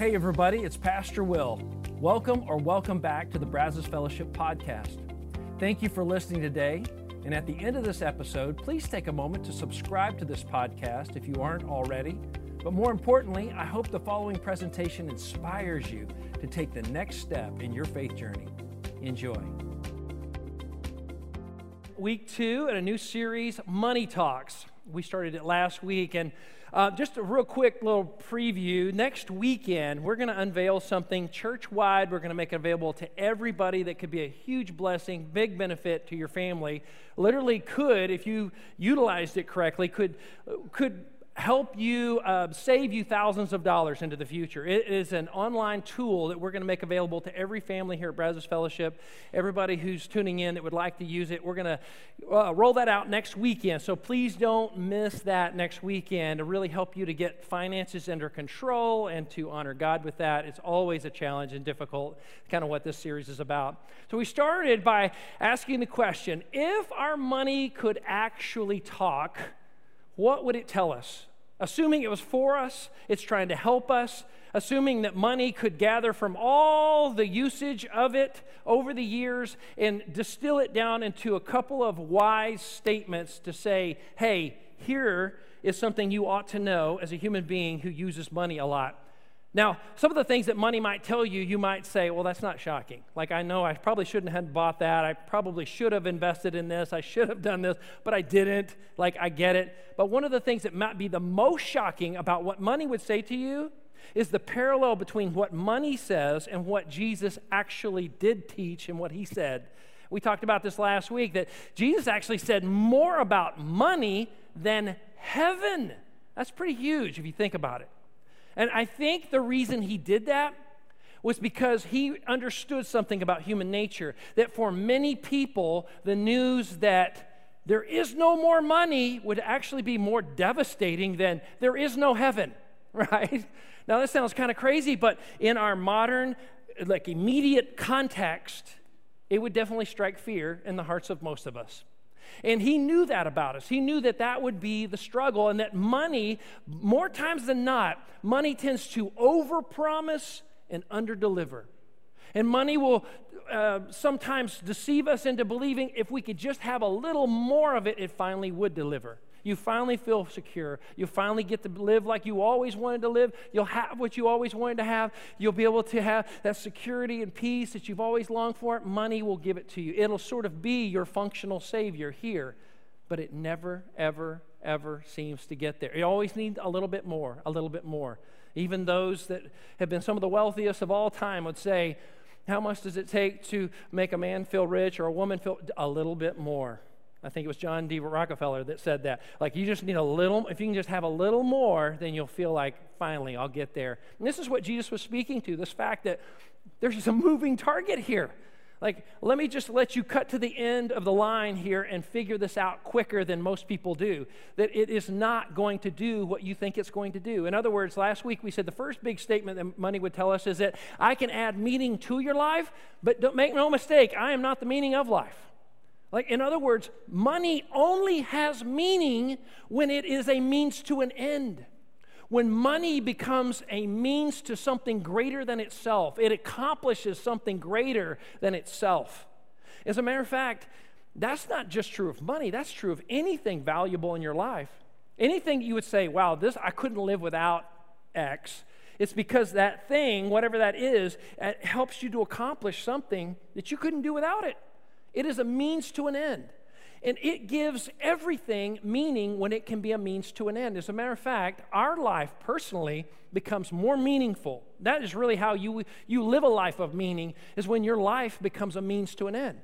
Hey, everybody, it's Pastor Will. Welcome or welcome back to the Brazos Fellowship podcast. Thank you for listening today. And at the end of this episode, please take a moment to subscribe to this podcast if you aren't already. But more importantly, I hope the following presentation inspires you to take the next step in your faith journey. Enjoy. Week two in a new series, Money Talks. We started it last week, and uh, just a real quick little preview. Next weekend, we're going to unveil something church wide. We're going to make it available to everybody that could be a huge blessing, big benefit to your family. Literally, could, if you utilized it correctly, could, could help you uh, save you thousands of dollars into the future. It is an online tool that we're going to make available to every family here at Brazos Fellowship. Everybody who's tuning in that would like to use it, we're going to uh, roll that out next weekend. So please don't miss that next weekend to really help you to get finances under control and to honor God with that. It's always a challenge and difficult, kind of what this series is about. So we started by asking the question if our money could actually talk, what would it tell us? Assuming it was for us, it's trying to help us. Assuming that money could gather from all the usage of it over the years and distill it down into a couple of wise statements to say, hey, here is something you ought to know as a human being who uses money a lot. Now, some of the things that money might tell you, you might say, well, that's not shocking. Like, I know I probably shouldn't have bought that. I probably should have invested in this. I should have done this, but I didn't. Like, I get it. But one of the things that might be the most shocking about what money would say to you is the parallel between what money says and what Jesus actually did teach and what he said. We talked about this last week that Jesus actually said more about money than heaven. That's pretty huge if you think about it. And I think the reason he did that was because he understood something about human nature. That for many people, the news that there is no more money would actually be more devastating than there is no heaven, right? Now, that sounds kind of crazy, but in our modern, like immediate context, it would definitely strike fear in the hearts of most of us. And he knew that about us. He knew that that would be the struggle and that money, more times than not, money tends to overpromise and underdeliver. And money will uh, sometimes deceive us into believing if we could just have a little more of it, it finally would deliver. You finally feel secure. You finally get to live like you always wanted to live. You'll have what you always wanted to have. You'll be able to have that security and peace that you've always longed for. Money will give it to you. It'll sort of be your functional savior here, but it never, ever, ever seems to get there. You always need a little bit more, a little bit more. Even those that have been some of the wealthiest of all time would say, How much does it take to make a man feel rich or a woman feel a little bit more? I think it was John D. Rockefeller that said that. Like, you just need a little, if you can just have a little more, then you'll feel like, finally, I'll get there. And this is what Jesus was speaking to this fact that there's a moving target here. Like, let me just let you cut to the end of the line here and figure this out quicker than most people do. That it is not going to do what you think it's going to do. In other words, last week we said the first big statement that money would tell us is that I can add meaning to your life, but don't make no mistake, I am not the meaning of life. Like, in other words, money only has meaning when it is a means to an end. When money becomes a means to something greater than itself, it accomplishes something greater than itself. As a matter of fact, that's not just true of money, that's true of anything valuable in your life. Anything you would say, wow, this I couldn't live without X. It's because that thing, whatever that is, it helps you to accomplish something that you couldn't do without it. It is a means to an end. And it gives everything meaning when it can be a means to an end. As a matter of fact, our life personally becomes more meaningful. That is really how you, you live a life of meaning, is when your life becomes a means to an end.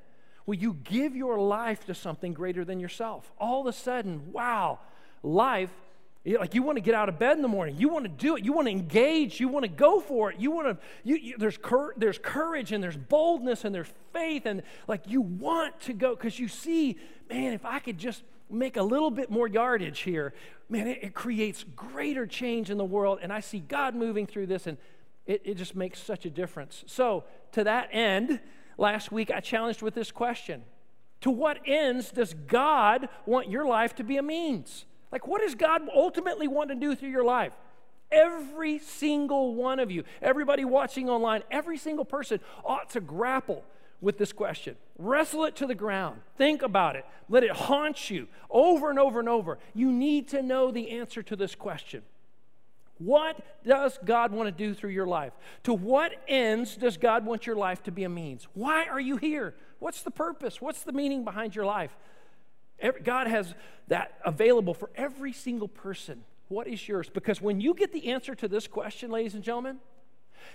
When you give your life to something greater than yourself. All of a sudden, wow, life like you want to get out of bed in the morning. You want to do it. You want to engage. You want to go for it. You want to, you, you, there's, cur- there's courage and there's boldness and there's faith. And like you want to go because you see, man, if I could just make a little bit more yardage here, man, it, it creates greater change in the world. And I see God moving through this and it, it just makes such a difference. So, to that end, last week I challenged with this question To what ends does God want your life to be a means? Like, what does God ultimately want to do through your life? Every single one of you, everybody watching online, every single person ought to grapple with this question. Wrestle it to the ground. Think about it. Let it haunt you over and over and over. You need to know the answer to this question. What does God want to do through your life? To what ends does God want your life to be a means? Why are you here? What's the purpose? What's the meaning behind your life? God has that available for every single person. What is yours? Because when you get the answer to this question, ladies and gentlemen,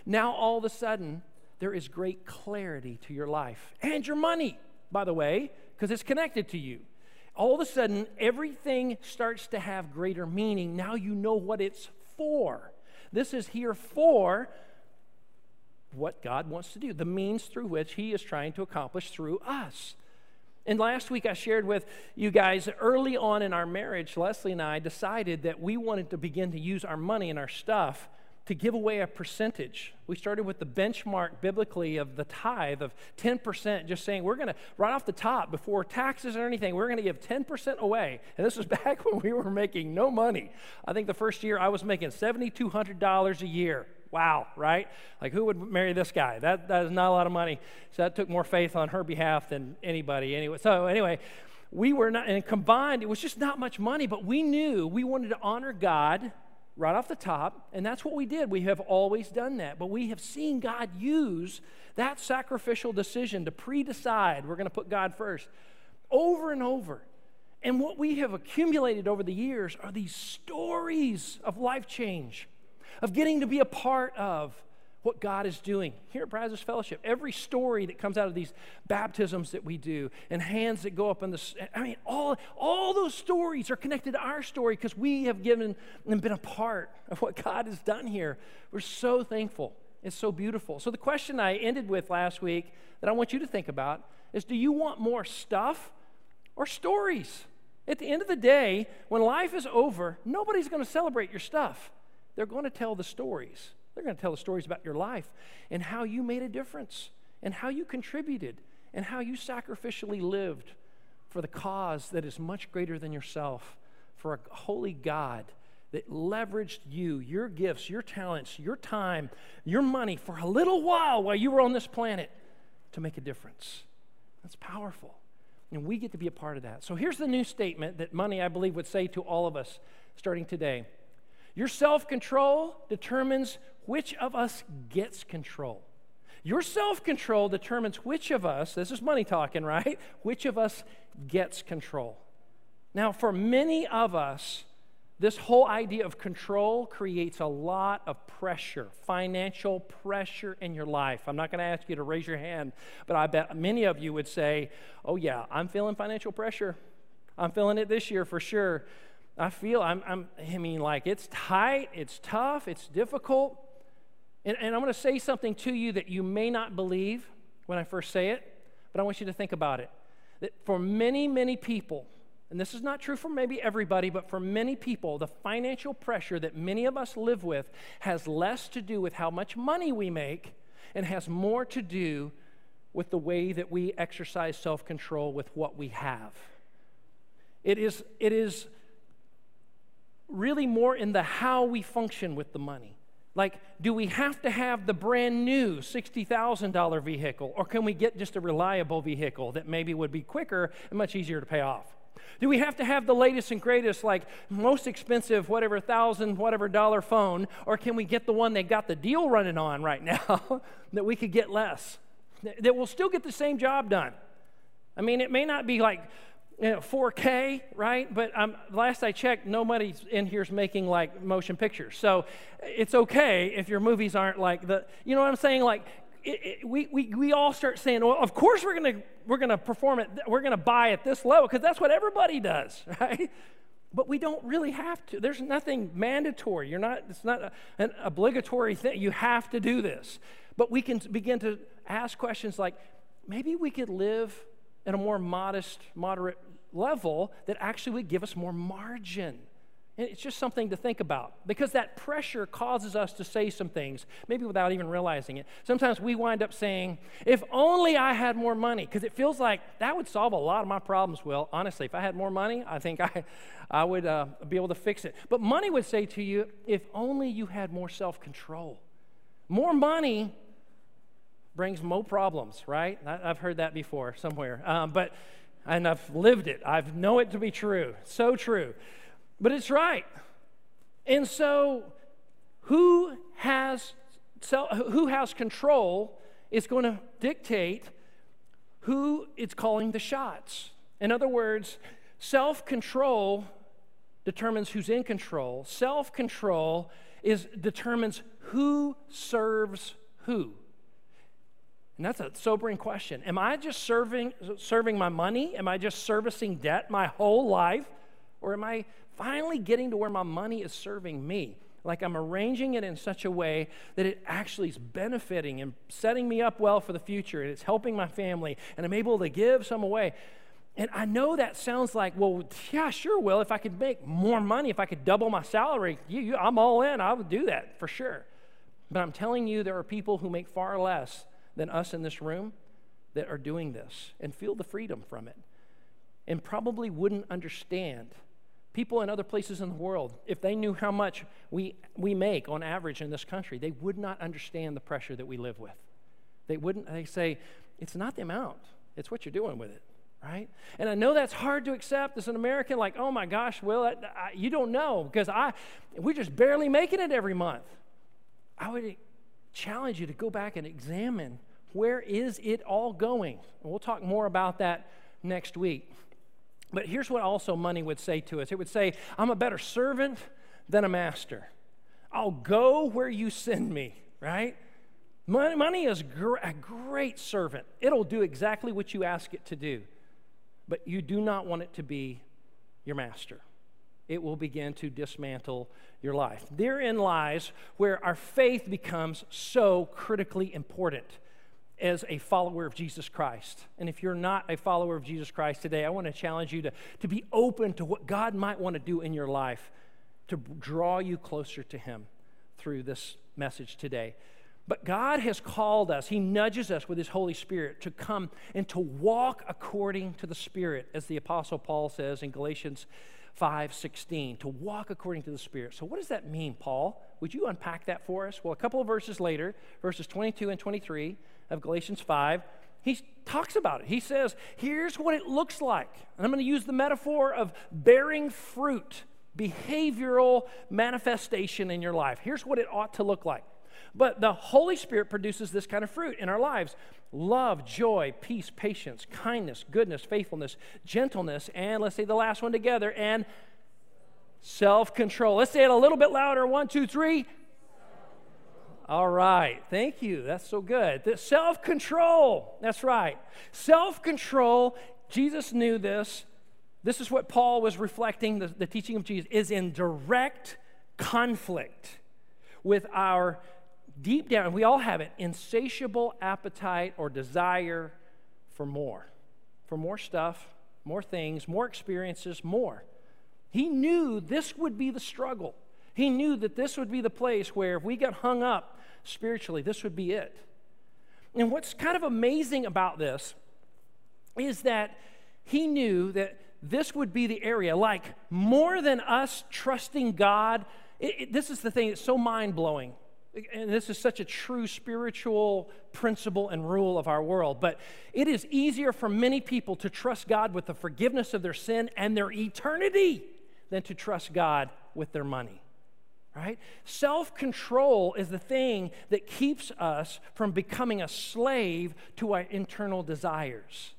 now all of a sudden there is great clarity to your life and your money, by the way, because it's connected to you. All of a sudden, everything starts to have greater meaning. Now you know what it's for. This is here for what God wants to do, the means through which He is trying to accomplish through us. And last week I shared with you guys early on in our marriage, Leslie and I decided that we wanted to begin to use our money and our stuff to give away a percentage. We started with the benchmark biblically of the tithe of 10%, just saying we're going to, right off the top, before taxes or anything, we're going to give 10% away. And this was back when we were making no money. I think the first year I was making $7,200 a year. Wow, right? Like, who would marry this guy? That, that is not a lot of money. So that took more faith on her behalf than anybody. Anyway, so anyway, we were not, and combined, it was just not much money, but we knew we wanted to honor God right off the top, and that's what we did. We have always done that, but we have seen God use that sacrificial decision to pre decide we're going to put God first over and over. And what we have accumulated over the years are these stories of life change of getting to be a part of what God is doing here at Brazos Fellowship. Every story that comes out of these baptisms that we do and hands that go up in the, I mean, all, all those stories are connected to our story because we have given and been a part of what God has done here. We're so thankful. It's so beautiful. So, the question I ended with last week that I want you to think about is do you want more stuff or stories? At the end of the day, when life is over, nobody's going to celebrate your stuff. They're going to tell the stories. They're going to tell the stories about your life and how you made a difference and how you contributed and how you sacrificially lived for the cause that is much greater than yourself, for a holy God that leveraged you, your gifts, your talents, your time, your money for a little while while you were on this planet to make a difference. That's powerful. And we get to be a part of that. So here's the new statement that money, I believe, would say to all of us starting today your self control determines which of us gets control. Your self control determines which of us, this is money talking, right? Which of us gets control. Now, for many of us, this whole idea of control creates a lot of pressure, financial pressure in your life. I'm not going to ask you to raise your hand, but I bet many of you would say, Oh, yeah, I'm feeling financial pressure. I'm feeling it this year for sure. I feel, I'm, I'm, I mean, like it's tight, it's tough, it's difficult. And, and I'm going to say something to you that you may not believe when I first say it, but I want you to think about it. That for many, many people, and this is not true for maybe everybody, but for many people, the financial pressure that many of us live with has less to do with how much money we make and has more to do with the way that we exercise self control with what we have. It is, it is really more in the how we function with the money. Like, do we have to have the brand new $60,000 vehicle, or can we get just a reliable vehicle that maybe would be quicker and much easier to pay off? Do we have to have the latest and greatest, like most expensive, whatever thousand, whatever dollar phone, or can we get the one they got the deal running on right now that we could get less? That will still get the same job done. I mean, it may not be like you know, 4K, right? But um, last I checked, nobody in here is making like motion pictures. So it's okay if your movies aren't like the, you know what I'm saying? Like, it, it, we, we, we all start saying, well, of course we're going to we're gonna perform it, we're going to buy at this level because that's what everybody does, right? But we don't really have to. There's nothing mandatory. You're not, it's not a, an obligatory thing. You have to do this. But we can begin to ask questions like maybe we could live in a more modest, moderate level that actually would give us more margin. And it's just something to think about because that pressure causes us to say some things, maybe without even realizing it. Sometimes we wind up saying, If only I had more money, because it feels like that would solve a lot of my problems. Well, honestly, if I had more money, I think I, I would uh, be able to fix it. But money would say to you, If only you had more self control. More money brings more problems, right? I, have heard that before somewhere. Um, but, and I've lived it, I know it to be true. So true. But it's right. And so, who has, who has control is going to dictate who it's calling the shots. In other words, self control determines who's in control. Self control is determines who serves who. And that's a sobering question. Am I just serving serving my money? Am I just servicing debt my whole life? Or am I finally getting to where my money is serving me. Like I'm arranging it in such a way that it actually is benefiting and setting me up well for the future, and it's helping my family, and I'm able to give some away. And I know that sounds like, well, yeah, sure, Will. If I could make more money, if I could double my salary, you, you, I'm all in. I would do that for sure. But I'm telling you, there are people who make far less than us in this room that are doing this and feel the freedom from it and probably wouldn't understand People in other places in the world, if they knew how much we, we make on average in this country, they would not understand the pressure that we live with. They wouldn't, they say, it's not the amount, it's what you're doing with it, right? And I know that's hard to accept as an American, like, oh my gosh, Will, I, I, you don't know, because I, we're just barely making it every month. I would challenge you to go back and examine where is it all going? And we'll talk more about that next week. But here's what also money would say to us it would say, I'm a better servant than a master. I'll go where you send me, right? Money is a great servant. It'll do exactly what you ask it to do, but you do not want it to be your master. It will begin to dismantle your life. Therein lies where our faith becomes so critically important as a follower of Jesus Christ. And if you're not a follower of Jesus Christ today, I want to challenge you to, to be open to what God might want to do in your life to draw you closer to Him through this message today. But God has called us, He nudges us with His Holy Spirit to come and to walk according to the Spirit, as the Apostle Paul says in Galatians 5 16, to walk according to the Spirit. So, what does that mean, Paul? Would you unpack that for us? Well, a couple of verses later, verses 22 and 23, of Galatians 5, he talks about it. He says, here's what it looks like. And I'm going to use the metaphor of bearing fruit, behavioral manifestation in your life. Here's what it ought to look like. But the Holy Spirit produces this kind of fruit in our lives love, joy, peace, patience, kindness, goodness, faithfulness, gentleness, and let's say the last one together, and self control. Let's say it a little bit louder. One, two, three. All right. Thank you. That's so good. Self control. That's right. Self control. Jesus knew this. This is what Paul was reflecting, the, the teaching of Jesus, is in direct conflict with our deep down, we all have it, insatiable appetite or desire for more, for more stuff, more things, more experiences, more. He knew this would be the struggle. He knew that this would be the place where if we got hung up spiritually, this would be it. And what's kind of amazing about this is that he knew that this would be the area, like more than us trusting God. It, it, this is the thing that's so mind blowing. And this is such a true spiritual principle and rule of our world. But it is easier for many people to trust God with the forgiveness of their sin and their eternity than to trust God with their money right? Self control is the thing that keeps us from becoming a slave to our internal desires.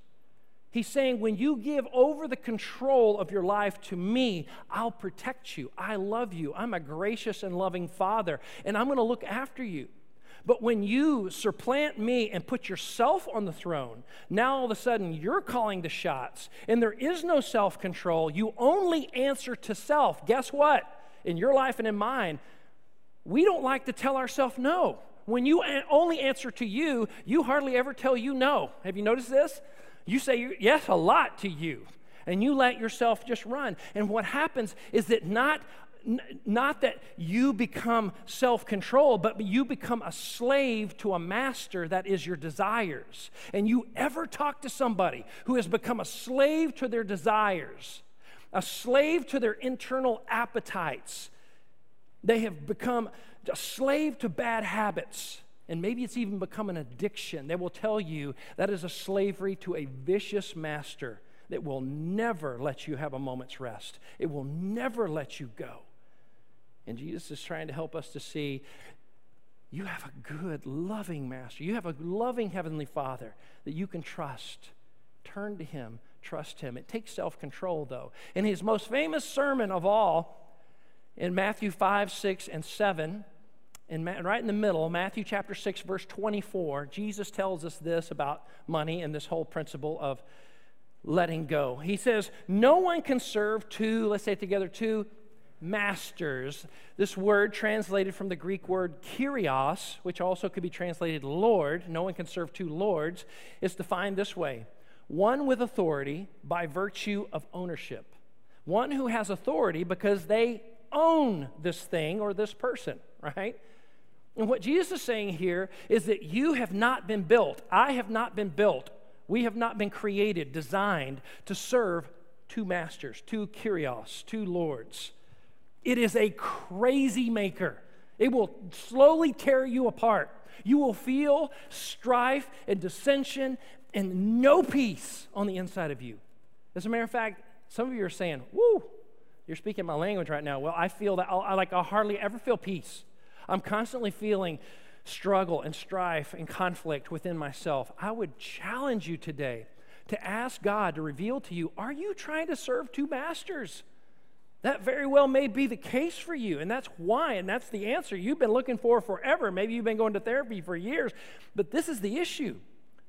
He's saying, when you give over the control of your life to me, I'll protect you. I love you. I'm a gracious and loving father, and I'm going to look after you. But when you supplant me and put yourself on the throne, now all of a sudden you're calling the shots, and there is no self control. You only answer to self. Guess what? In your life and in mine, we don't like to tell ourselves no. When you only answer to you, you hardly ever tell you no. Have you noticed this? You say yes a lot to you, and you let yourself just run. And what happens is that not not that you become self control, but you become a slave to a master that is your desires. And you ever talk to somebody who has become a slave to their desires, a slave to their internal appetites, they have become a slave to bad habits. And maybe it's even become an addiction. They will tell you that is a slavery to a vicious master that will never let you have a moment's rest. It will never let you go. And Jesus is trying to help us to see you have a good, loving master. You have a loving Heavenly Father that you can trust. Turn to Him, trust Him. It takes self control, though. In his most famous sermon of all, in Matthew 5, 6, and 7, in, right in the middle, Matthew chapter 6, verse 24, Jesus tells us this about money and this whole principle of letting go. He says, No one can serve two, let's say it together, two masters. This word, translated from the Greek word kyrios, which also could be translated Lord, no one can serve two lords, is defined this way one with authority by virtue of ownership, one who has authority because they own this thing or this person, right? And what Jesus is saying here is that you have not been built, I have not been built we have not been created, designed to serve two masters, two kyrios, two lords. It is a crazy maker. It will slowly tear you apart. You will feel strife and dissension and no peace on the inside of you. As a matter of fact, some of you are saying, Woo, you're speaking my language right now. Well, I feel that I like I hardly ever feel peace. I'm constantly feeling struggle and strife and conflict within myself, I would challenge you today to ask God to reveal to you are you trying to serve two masters? That very well may be the case for you, and that's why, and that's the answer you've been looking for forever. Maybe you've been going to therapy for years, but this is the issue.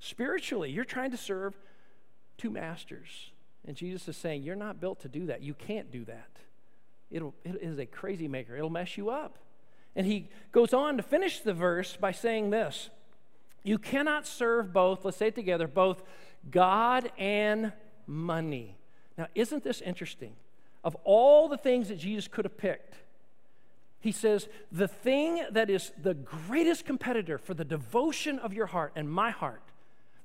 Spiritually, you're trying to serve two masters. And Jesus is saying, You're not built to do that. You can't do that. It'll, it is a crazy maker, it'll mess you up. And he goes on to finish the verse by saying this You cannot serve both, let's say it together, both God and money. Now, isn't this interesting? Of all the things that Jesus could have picked, he says, the thing that is the greatest competitor for the devotion of your heart and my heart,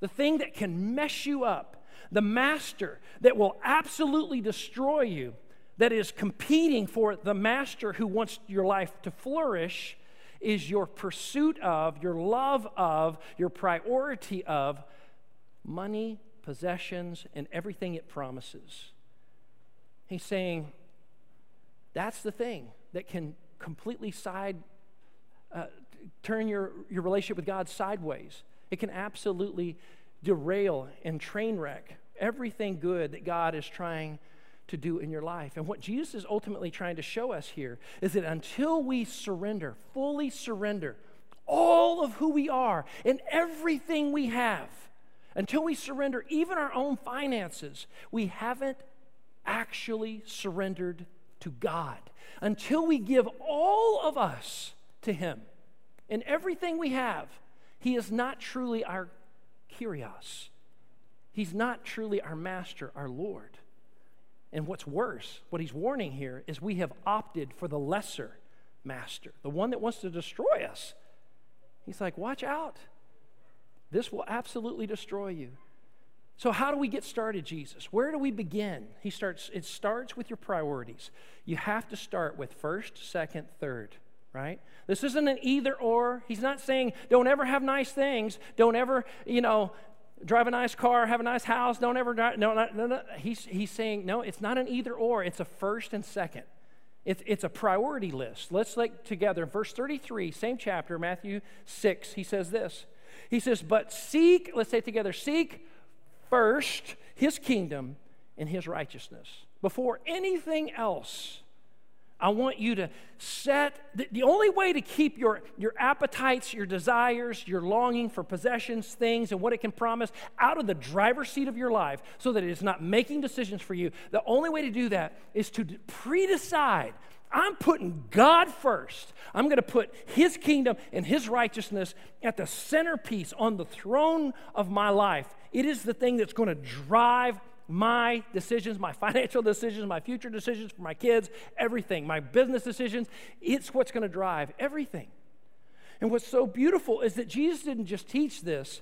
the thing that can mess you up, the master that will absolutely destroy you, that is competing for the master who wants your life to flourish is your pursuit of, your love of, your priority of money, possessions, and everything it promises. He's saying that's the thing that can completely side, uh, turn your, your relationship with God sideways. It can absolutely derail and train wreck everything good that God is trying to do in your life. And what Jesus is ultimately trying to show us here is that until we surrender, fully surrender all of who we are and everything we have, until we surrender even our own finances, we haven't actually surrendered to God. Until we give all of us to Him and everything we have, He is not truly our kyrios. He's not truly our master, our Lord. And what's worse, what he's warning here is we have opted for the lesser master, the one that wants to destroy us. He's like, watch out. This will absolutely destroy you. So, how do we get started, Jesus? Where do we begin? He starts, it starts with your priorities. You have to start with first, second, third, right? This isn't an either or. He's not saying don't ever have nice things, don't ever, you know, drive a nice car, have a nice house, don't ever drive. No, no, no. He's, he's saying, no, it's not an either or, it's a first and second. It's, it's a priority list. Let's look together. Verse 33, same chapter, Matthew 6, he says this. He says, But seek, let's say together, seek first his kingdom and his righteousness before anything else. I want you to set the, the, only way to keep your, your appetites, your desires, your longing for possessions, things, and what it can promise out of the driver's seat of your life so that it is not making decisions for you. The only way to do that is to pre decide. I'm putting God first. I'm going to put His kingdom and His righteousness at the centerpiece on the throne of my life. It is the thing that's going to drive my decisions, my financial decisions, my future decisions for my kids, everything, my business decisions. It's what's going to drive everything. And what's so beautiful is that Jesus didn't just teach this,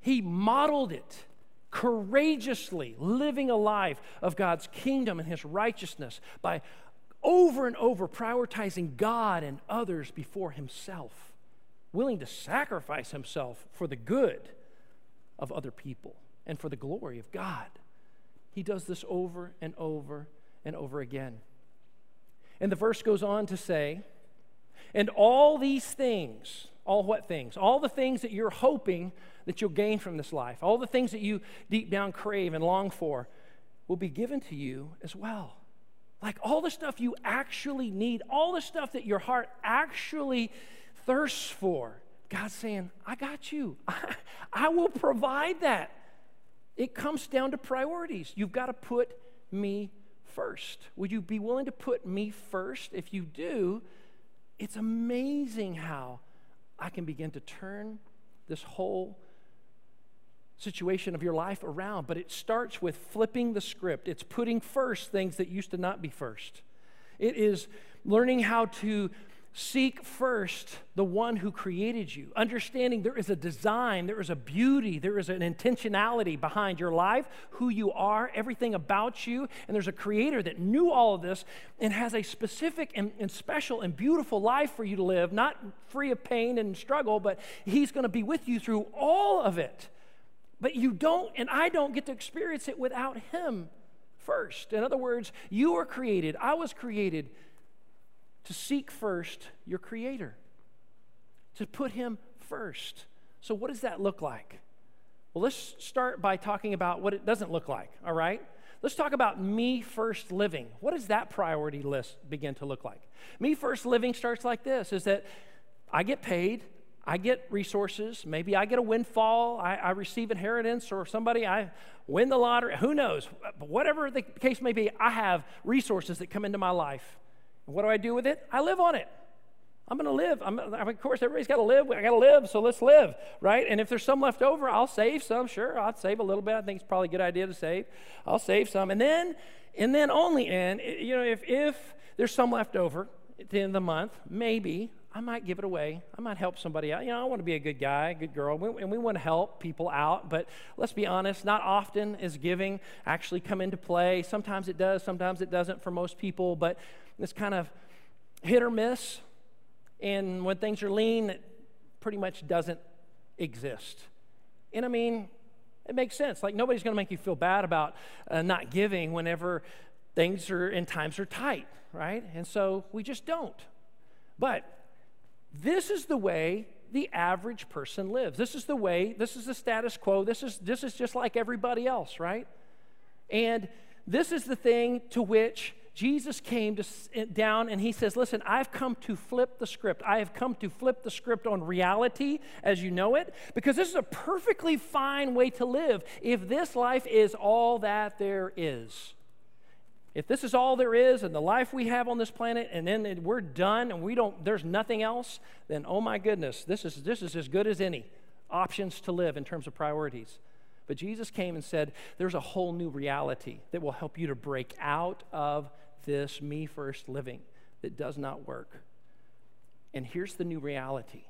he modeled it courageously, living a life of God's kingdom and his righteousness by over and over prioritizing God and others before himself, willing to sacrifice himself for the good of other people and for the glory of God. He does this over and over and over again. And the verse goes on to say, and all these things, all what things? All the things that you're hoping that you'll gain from this life, all the things that you deep down crave and long for, will be given to you as well. Like all the stuff you actually need, all the stuff that your heart actually thirsts for. God's saying, I got you. I, I will provide that. It comes down to priorities. You've got to put me first. Would you be willing to put me first? If you do, it's amazing how I can begin to turn this whole situation of your life around. But it starts with flipping the script, it's putting first things that used to not be first. It is learning how to Seek first the one who created you, understanding there is a design, there is a beauty, there is an intentionality behind your life, who you are, everything about you, and there's a creator that knew all of this and has a specific and, and special and beautiful life for you to live, not free of pain and struggle, but he's going to be with you through all of it. But you don't, and I don't get to experience it without him first. In other words, you were created, I was created to seek first your Creator, to put Him first. So, what does that look like? Well, let's start by talking about what it doesn't look like, all right? Let's talk about me first living. What does that priority list begin to look like? Me first living starts like this is that I get paid, I get resources, maybe I get a windfall, I, I receive inheritance, or somebody, I win the lottery, who knows? But Whatever the case may be, I have resources that come into my life. What do I do with it? I live on it. I'm going to live. I'm, of course, everybody's got to live. I got to live, so let's live, right? And if there's some left over, I'll save some. Sure, I'll save a little bit. I think it's probably a good idea to save. I'll save some, and then, and then only in, you know, if if there's some left over at the end of the month, maybe I might give it away. I might help somebody out. You know, I want to be a good guy, good girl, and we want to help people out. But let's be honest, not often is giving actually come into play. Sometimes it does, sometimes it doesn't for most people. But it's kind of hit or miss. And when things are lean, it pretty much doesn't exist. And I mean, it makes sense. Like, nobody's going to make you feel bad about uh, not giving whenever things are and times are tight, right? And so we just don't. But this is the way the average person lives. This is the way, this is the status quo. This is, this is just like everybody else, right? And this is the thing to which Jesus came to eh, down and he says, Listen, I've come to flip the script. I have come to flip the script on reality as you know it, because this is a perfectly fine way to live if this life is all that there is. If this is all there is and the life we have on this planet, and then we're done and we don't, there's nothing else, then oh my goodness, this is, this is as good as any options to live in terms of priorities. But Jesus came and said, There's a whole new reality that will help you to break out of this me first living that does not work. And here's the new reality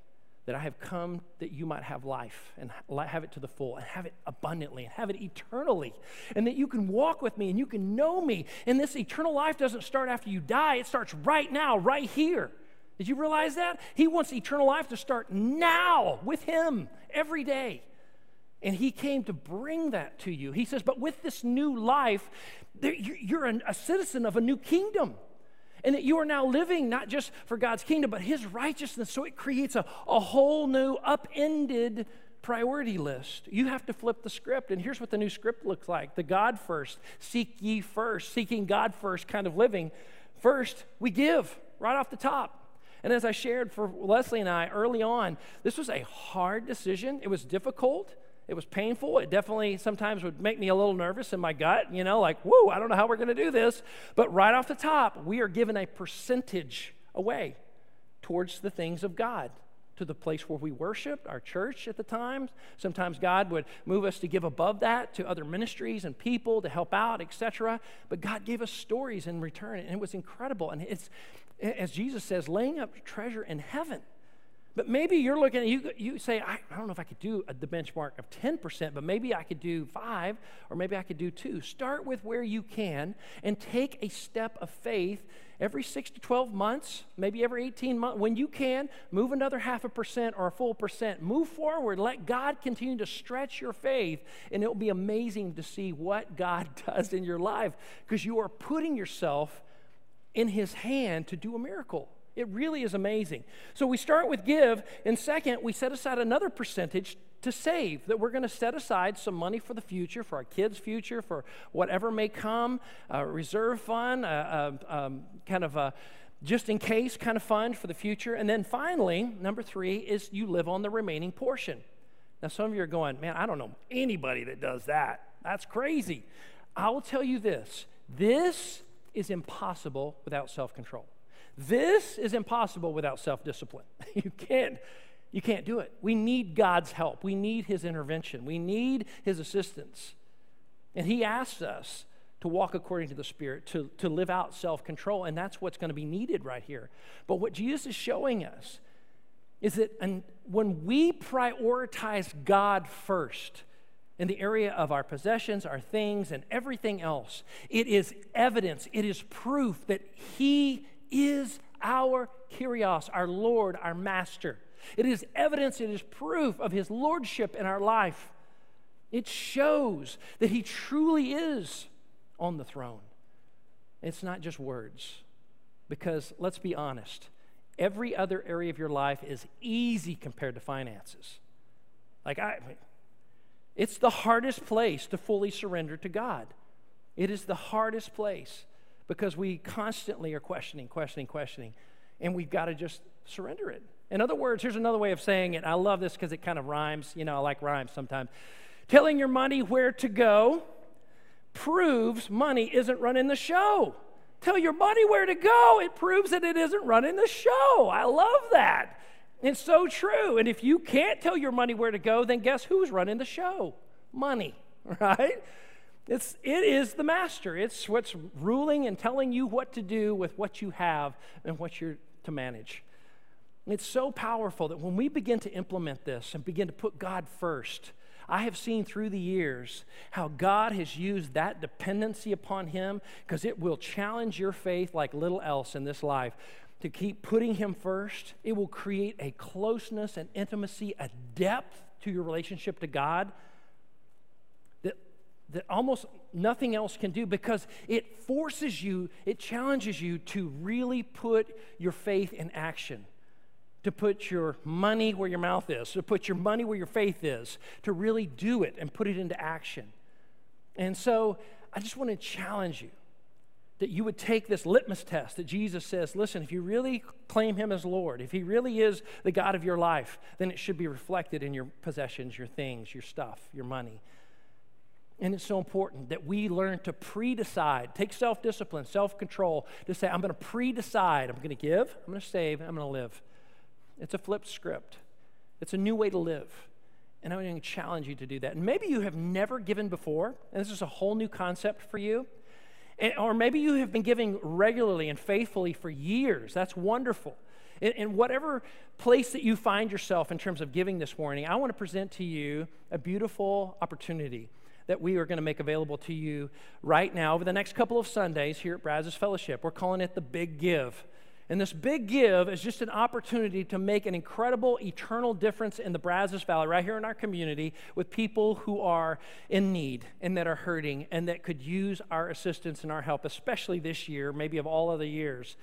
that I have come that you might have life and have it to the full and have it abundantly and have it eternally. And that you can walk with me and you can know me. And this eternal life doesn't start after you die, it starts right now, right here. Did you realize that? He wants eternal life to start now with Him every day. And He came to bring that to you. He says, But with this new life, you're a citizen of a new kingdom. And that you are now living not just for God's kingdom, but His righteousness. So it creates a, a whole new upended priority list. You have to flip the script. And here's what the new script looks like the God first, seek ye first, seeking God first kind of living. First, we give right off the top. And as I shared for Leslie and I early on, this was a hard decision. It was difficult. It was painful. It definitely sometimes would make me a little nervous in my gut, you know, like, whoa, I don't know how we're going to do this. But right off the top, we are given a percentage away towards the things of God. to the place where we worshiped, our church at the time. Sometimes God would move us to give above that to other ministries and people to help out, etc. But God gave us stories in return, and it was incredible. And it's, as Jesus says, laying up treasure in heaven. But maybe you're looking at you, you say, I, I don't know if I could do the benchmark of 10%, but maybe I could do five, or maybe I could do two. Start with where you can and take a step of faith every six to 12 months, maybe every 18 months. When you can, move another half a percent or a full percent. Move forward. Let God continue to stretch your faith, and it'll be amazing to see what God does in your life because you are putting yourself in His hand to do a miracle. It really is amazing. So we start with give, and second, we set aside another percentage to save, that we're going to set aside some money for the future, for our kids' future, for whatever may come, a reserve fund, um, kind of a just in case kind of fund for the future. And then finally, number three is you live on the remaining portion. Now, some of you are going, man, I don't know anybody that does that. That's crazy. I will tell you this this is impossible without self control. This is impossible without self discipline. you can't. You can't do it. We need God's help. We need His intervention. We need His assistance. And He asks us to walk according to the Spirit, to, to live out self control. And that's what's going to be needed right here. But what Jesus is showing us is that when we prioritize God first, in the area of our possessions, our things, and everything else, it is evidence, it is proof that He is our Kyrios, our Lord, our Master. It is evidence, it is proof of His Lordship in our life. It shows that He truly is on the throne. It's not just words, because let's be honest, every other area of your life is easy compared to finances. Like, I, it's the hardest place to fully surrender to God. It is the hardest place because we constantly are questioning, questioning, questioning, and we've got to just surrender it. In other words, here's another way of saying it. I love this because it kind of rhymes. You know, I like rhymes sometimes. Telling your money where to go proves money isn't running the show. Tell your money where to go, it proves that it isn't running the show. I love that. It's so true. And if you can't tell your money where to go, then guess who's running the show? Money, right? It's, it is the master. It's what's ruling and telling you what to do with what you have and what you're to manage. It's so powerful that when we begin to implement this and begin to put God first, I have seen through the years how God has used that dependency upon Him because it will challenge your faith like little else in this life. To keep putting Him first, it will create a closeness and intimacy, a depth to your relationship to God that almost nothing else can do because it forces you, it challenges you to really put your faith in action to put your money where your mouth is, to put your money where your faith is, to really do it and put it into action. And so I just want to challenge you that you would take this litmus test that Jesus says, listen, if you really claim him as Lord, if he really is the God of your life, then it should be reflected in your possessions, your things, your stuff, your money. And it's so important that we learn to pre decide, take self discipline, self control, to say, I'm going to pre decide. I'm going to give, I'm going to save, I'm going to live. It's a flipped script, it's a new way to live. And I'm going to challenge you to do that. And maybe you have never given before, and this is a whole new concept for you. And, or maybe you have been giving regularly and faithfully for years. That's wonderful. In, whatever place that you find yourself in terms of giving this morning, I want to present to you a beautiful opportunity that we are going to make available to you right now over the next couple of Sundays here at Brazos Fellowship. We're calling it the Big Give. And this big give is just an opportunity to make an incredible eternal difference in the Brazos Valley, right here in our community, with people who are in need and that are hurting and that could use our assistance and our help, especially this year, maybe of all other years.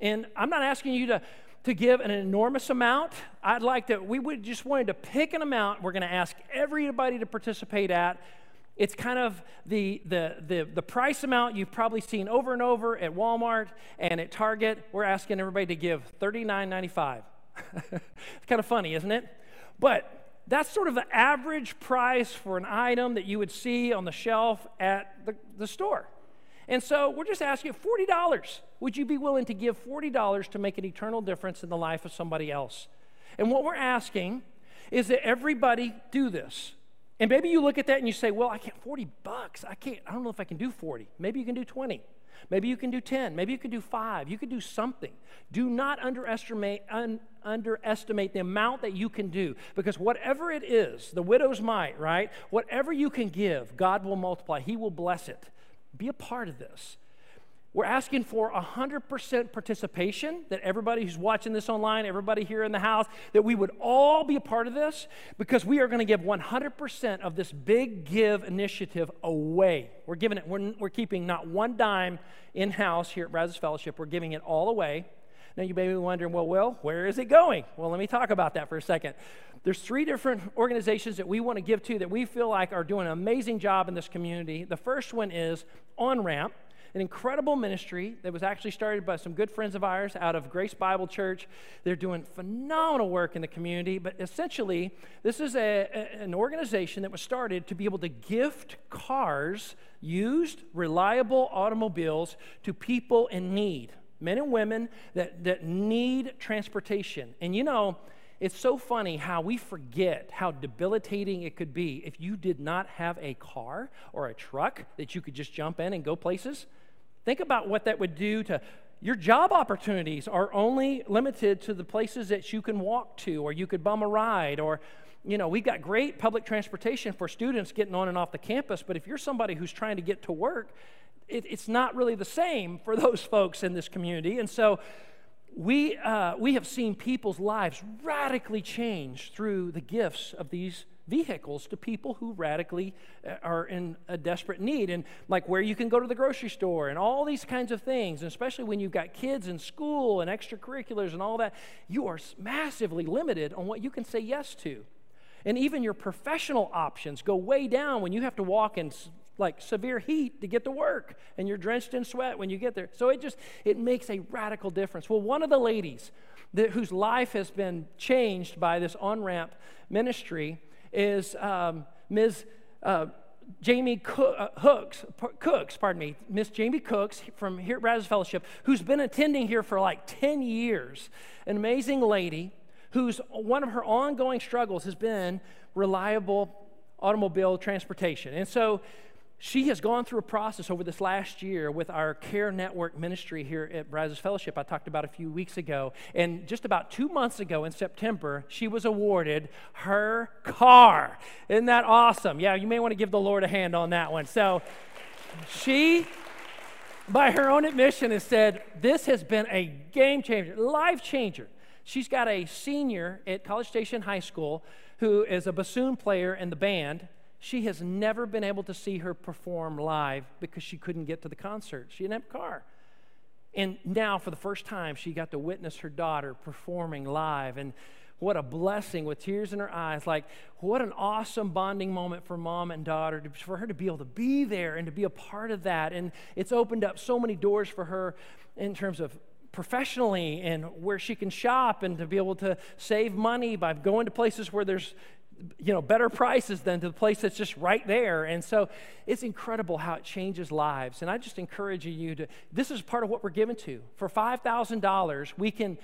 And I'm not asking you to, to give an enormous amount. I'd like to, we would just wanted to pick an amount we're going to ask everybody to participate at it's kind of the, the, the, the, price amount you've probably seen over and over at Walmart and at Target. We're asking everybody to give $39.95. it's kind of funny, isn't it? But that's sort of the average price for an item that you would see on the shelf at the, the store. And so we're just asking $40. Would you be willing to give $40 to make an eternal difference in the life of somebody else? And what we're asking is that everybody do this. And maybe you look at that and you say, well, I can't, 40 bucks. I can't, I don't know if I can do 40. Maybe you can do 20. Maybe you can do 10. Maybe you can do five. You could do something. Do not underestimate, un, underestimate the amount that you can do because whatever it is, the widow's mite, right? Whatever you can give, God will multiply. He will bless it. Be a part of this. We're asking for 100% participation, that everybody who's watching this online, everybody here in the house, that we would all be a part of this because we are going to give 100% of this big give initiative away. We're giving it, we're, we're keeping not one dime in house here at Brazos Fellowship. We're giving it all away. Now you may be wondering, well, Will, where is it going? Well, let me talk about that for a second. There's three different organizations that we want to give to that we feel like are doing an amazing job in this community. The first one is On Ramp an incredible ministry that was actually started by some good friends of ours out of Grace Bible Church. They're doing phenomenal work in the community, but essentially, this is a, a, an organization that was started to be able to gift cars, used, reliable automobiles, to people in need, men and women that, that need transportation. And you know, it's so funny how we forget how debilitating it could be if you did not have a car or a truck that you could just jump in and go places. Think about what that would do to your job opportunities are only limited to the places that you can walk to or you could bum a ride or you know we've got great public transportation for students getting on and off the campus but if you're somebody who's trying to get to work it, it's not really the same for those folks in this community. And so we, uh, we have seen people's lives radically change through the gifts of these vehicles to people who radically uh, are in a desperate need. And like where you can go to the grocery store and all these kinds of things and especially when you've got kids in school and extracurriculars and all that you are massively limited on what you can say yes to. And even your professional options go way down when you have to walk in like severe heat to get to work and you're drenched in sweat when you get there. So it just it makes a radical difference. Well one of the ladies that, whose life has been changed by this on-ramp ministry is um, Ms. Uh, Jamie uh, Hooks, Cooks, pardon me, Miss Jamie Cooks from here at Brazos Fellowship, who's been attending here for like 10 years. An amazing lady whose one of her ongoing struggles has been reliable automobile transportation. And so she has gone through a process over this last year with our Care Network ministry here at Brazos Fellowship, I talked about a few weeks ago. And just about two months ago in September, she was awarded her car. Isn't that awesome? Yeah, you may want to give the Lord a hand on that one. So she, by her own admission, has said, This has been a game changer, life changer. She's got a senior at College Station High School who is a bassoon player in the band she has never been able to see her perform live because she couldn't get to the concert. She didn't have a car. And now, for the first time, she got to witness her daughter performing live. And what a blessing with tears in her eyes. Like, what an awesome bonding moment for mom and daughter, to, for her to be able to be there and to be a part of that. And it's opened up so many doors for her in terms of professionally and where she can shop and to be able to save money by going to places where there's you know, better prices than to the place that's just right there. And so it's incredible how it changes lives. And I just encourage you to, this is part of what we're given to. For $5,000, we can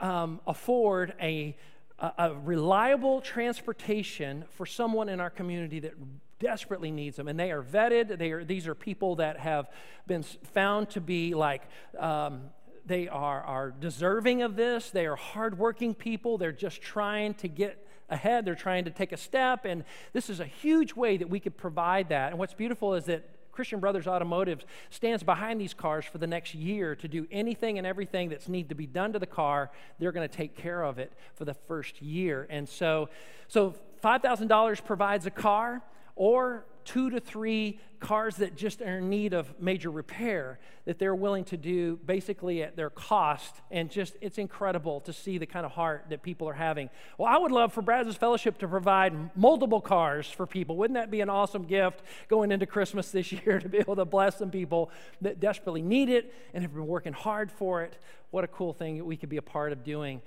um, afford a, a, a reliable transportation for someone in our community that desperately needs them and they are vetted they are these are people that have been found to be like um, they are, are deserving of this they are hardworking people they're just trying to get ahead, they're trying to take a step, and this is a huge way that we could provide that. And what's beautiful is that Christian Brothers Automotive stands behind these cars for the next year to do anything and everything that's need to be done to the car. They're going to take care of it for the first year. And so, so $5,000 provides a car or two to three cars that just are in need of major repair that they're willing to do basically at their cost. And just, it's incredible to see the kind of heart that people are having. Well, I would love for Brazos Fellowship to provide multiple cars for people. Wouldn't that be an awesome gift going into Christmas this year to be able to bless some people that desperately need it and have been working hard for it? What a cool thing we could be a part of doing.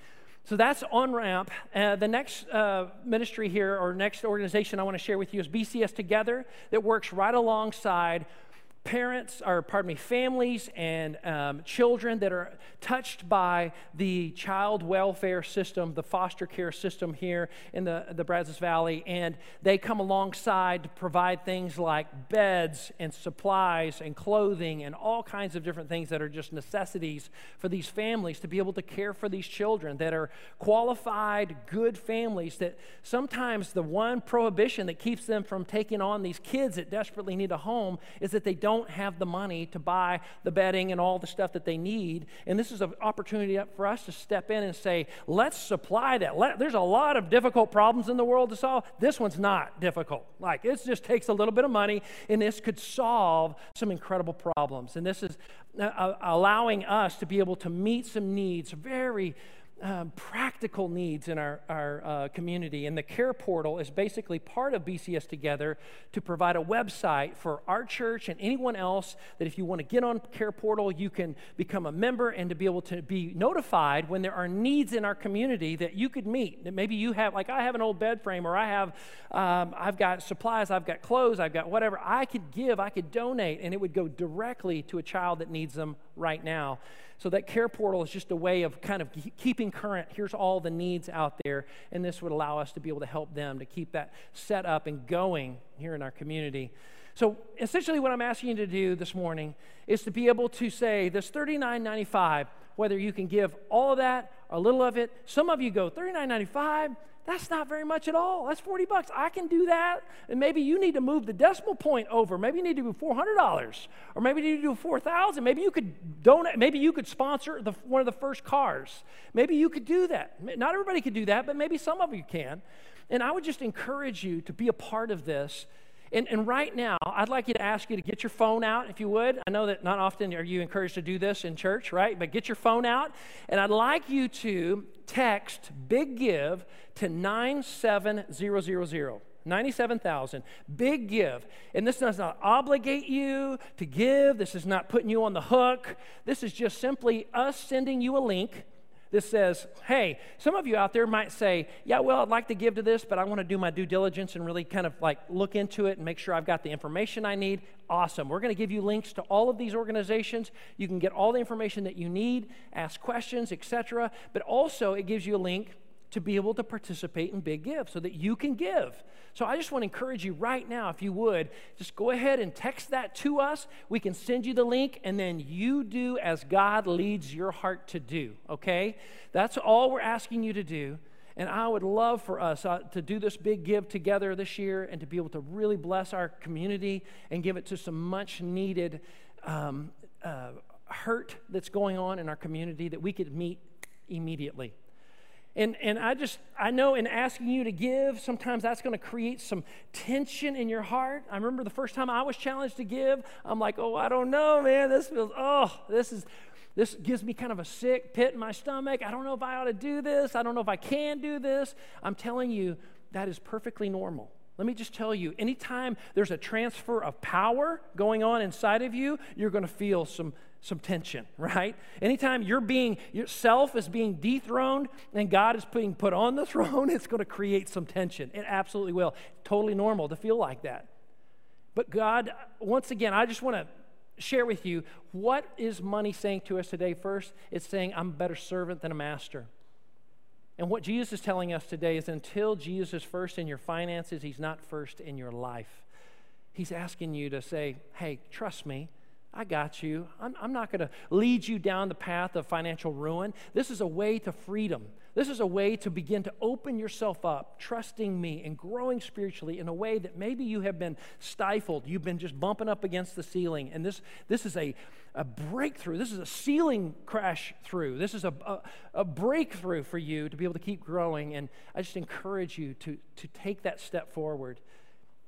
So that's on ramp. Uh, the next uh, ministry here, or next organization I want to share with you, is BCS Together, that works right alongside parents, or pardon me, families and um, children that are touched by the child welfare system, the foster care system here in the, the Brazos Valley, and they come alongside to provide things like beds and supplies and clothing and all kinds of different things that are just necessities for these families to be able to care for these children that are qualified, good families that sometimes the one prohibition that keeps them from taking on these kids that desperately need a home is that they don't have the money to buy the bedding and all the stuff that they need. And this is an opportunity for us to step in and say, let's supply that. Let, there's a lot of difficult problems in the world to solve. This one's not difficult. Like, it just takes a little bit of money, and this could solve some incredible problems. And this is uh, uh allowing us to be able to meet some needs very um, practical needs in our, our uh, community. And the Care Portal is basically part of BCS Together to provide a website for our church and anyone else that if you want to get on Care Portal, you can become a member and to be able to be notified when there are needs in our community that you could meet. That maybe you have, like I have an old bed frame or I have, um, I've got supplies, I've got clothes, I've got whatever. I could give, I could donate, and it would go directly to a child that needs them right now. So that care portal is just a way of kind of keeping current. Here's all the needs out there, and this would allow us to be able to help them to keep that set up and going here in our community. So essentially, what I'm asking you to do this morning is to be able to say this 39.95. Whether you can give all of that a little of it. Some of you go 39.95 that's not very much at all. That's 40 bucks. I can do that. And maybe you need to move the decimal point over. Maybe you need to do $400 or maybe you need to do 4000 Maybe you could donate. Maybe you could sponsor the, one of the first cars. Maybe you could do that. Not everybody could do that, but maybe some of you can. And I would just encourage you to be a part of this and, and, right now, I'd like you to ask you to get your phone out, if you would. I know that not often are you encouraged to do this in church, right? But get your phone out, and I'd like you to text Big Give to 97000. 97,000. Big give. And this does not obligate you to give. This is not putting you on the hook. This is just simply us sending you a link this says, hey, some of you out there might say, yeah, well, I'd like to give to this, but I want to do my due diligence and really kind of like look into it and make sure I've got the information I need. Awesome. We're going to give you links to all of these organizations. You can get all the information that you need, ask questions, etc. But also, it gives you a link to be able to participate in Big Give so that you can give. So I just want to encourage you right now, if you would, just go ahead and text that to us. We can send you the link, and then you do as God leads your heart to do, okay? That's all we're asking you to do. And I would love for us uh, to do this big give together this year and to be able to really bless our community and give it to some much needed um, uh, hurt that's going on in our community that we could meet immediately. And, and I just, I know in asking you to give, sometimes that's going to create some tension in your heart. I remember the first time I was challenged to give, I'm like, oh, I don't know, man. This feels, oh, this is, this gives me kind of a sick pit in my stomach. I don't know if I ought to do this. I don't know if I can do this. I'm telling you, that is perfectly normal. Let me just tell you, anytime there's a transfer of power going on inside of you, you're going to feel some some tension, right? Anytime you're being, yourself is being dethroned and God is being put on the throne, it's going to create some tension. It absolutely will. Totally normal to feel like that. But God, once again, I just want to share with you what is money saying to us today first? It's saying, I'm a better servant than a master. And what Jesus is telling us today is until Jesus is first in your finances, he's not first in your life. He's asking you to say, hey, trust me. I got you. I'm, I'm not going to lead you down the path of financial ruin. This is a way to freedom. This is a way to begin to open yourself up, trusting me and growing spiritually in a way that maybe you have been stifled. You've been just bumping up against the ceiling. And this, this is a, a breakthrough. This is a ceiling crash through. This is a, a, a breakthrough for you to be able to keep growing. And I just encourage you to, to take that step forward.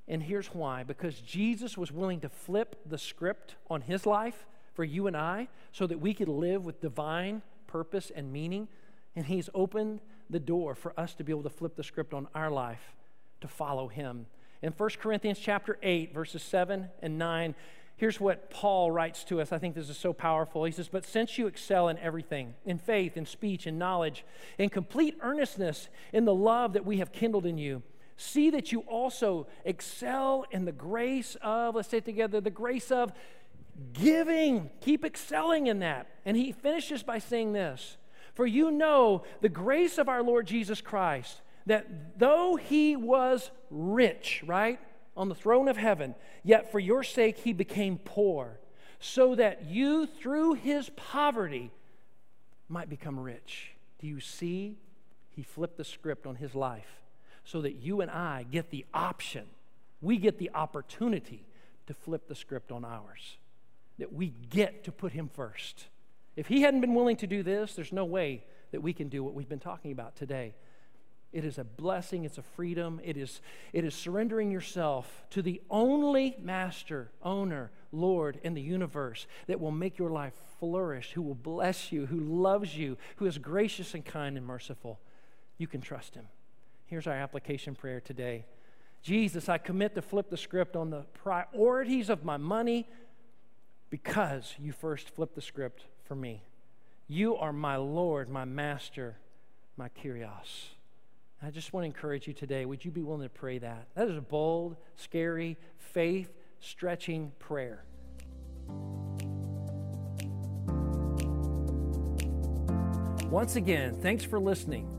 And here's why because Jesus was willing to flip the script on his life for you and I so that we could live with divine purpose and meaning. And he's opened the door for us to be able to flip the script on our life to follow him. In 1 Corinthians chapter 8, verses 7 and 9, here's what Paul writes to us. I think this is so powerful. He says, But since you excel in everything, in faith, in speech, in knowledge, in complete earnestness, in the love that we have kindled in you, See that you also excel in the grace of, let's say it together, the grace of giving. Keep excelling in that. And he finishes by saying this For you know the grace of our Lord Jesus Christ, that though he was rich, right, on the throne of heaven, yet for your sake he became poor, so that you through his poverty might become rich. Do you see? He flipped the script on his life so that you and I get the option, we get the opportunity to flip the script on ours that we get to put Him first. If He hadn't been willing to do this, there's no way that we can do what we've been talking about today. It is a blessing, it's a freedom, it is, it is surrendering yourself to the only master, owner, Lord in the universe that will make your life flourish, who will bless you, who loves you, who is gracious and kind and merciful. You can trust Him. Here's our application prayer today Jesus, I commit to flip the script on the priorities of my money, because you first flipped the script for me. You are my Lord, my master, my Kyrios. I just want to encourage you today. Would you be willing to pray that? That is a bold, scary, faith stretching prayer. Once again, thanks for listening.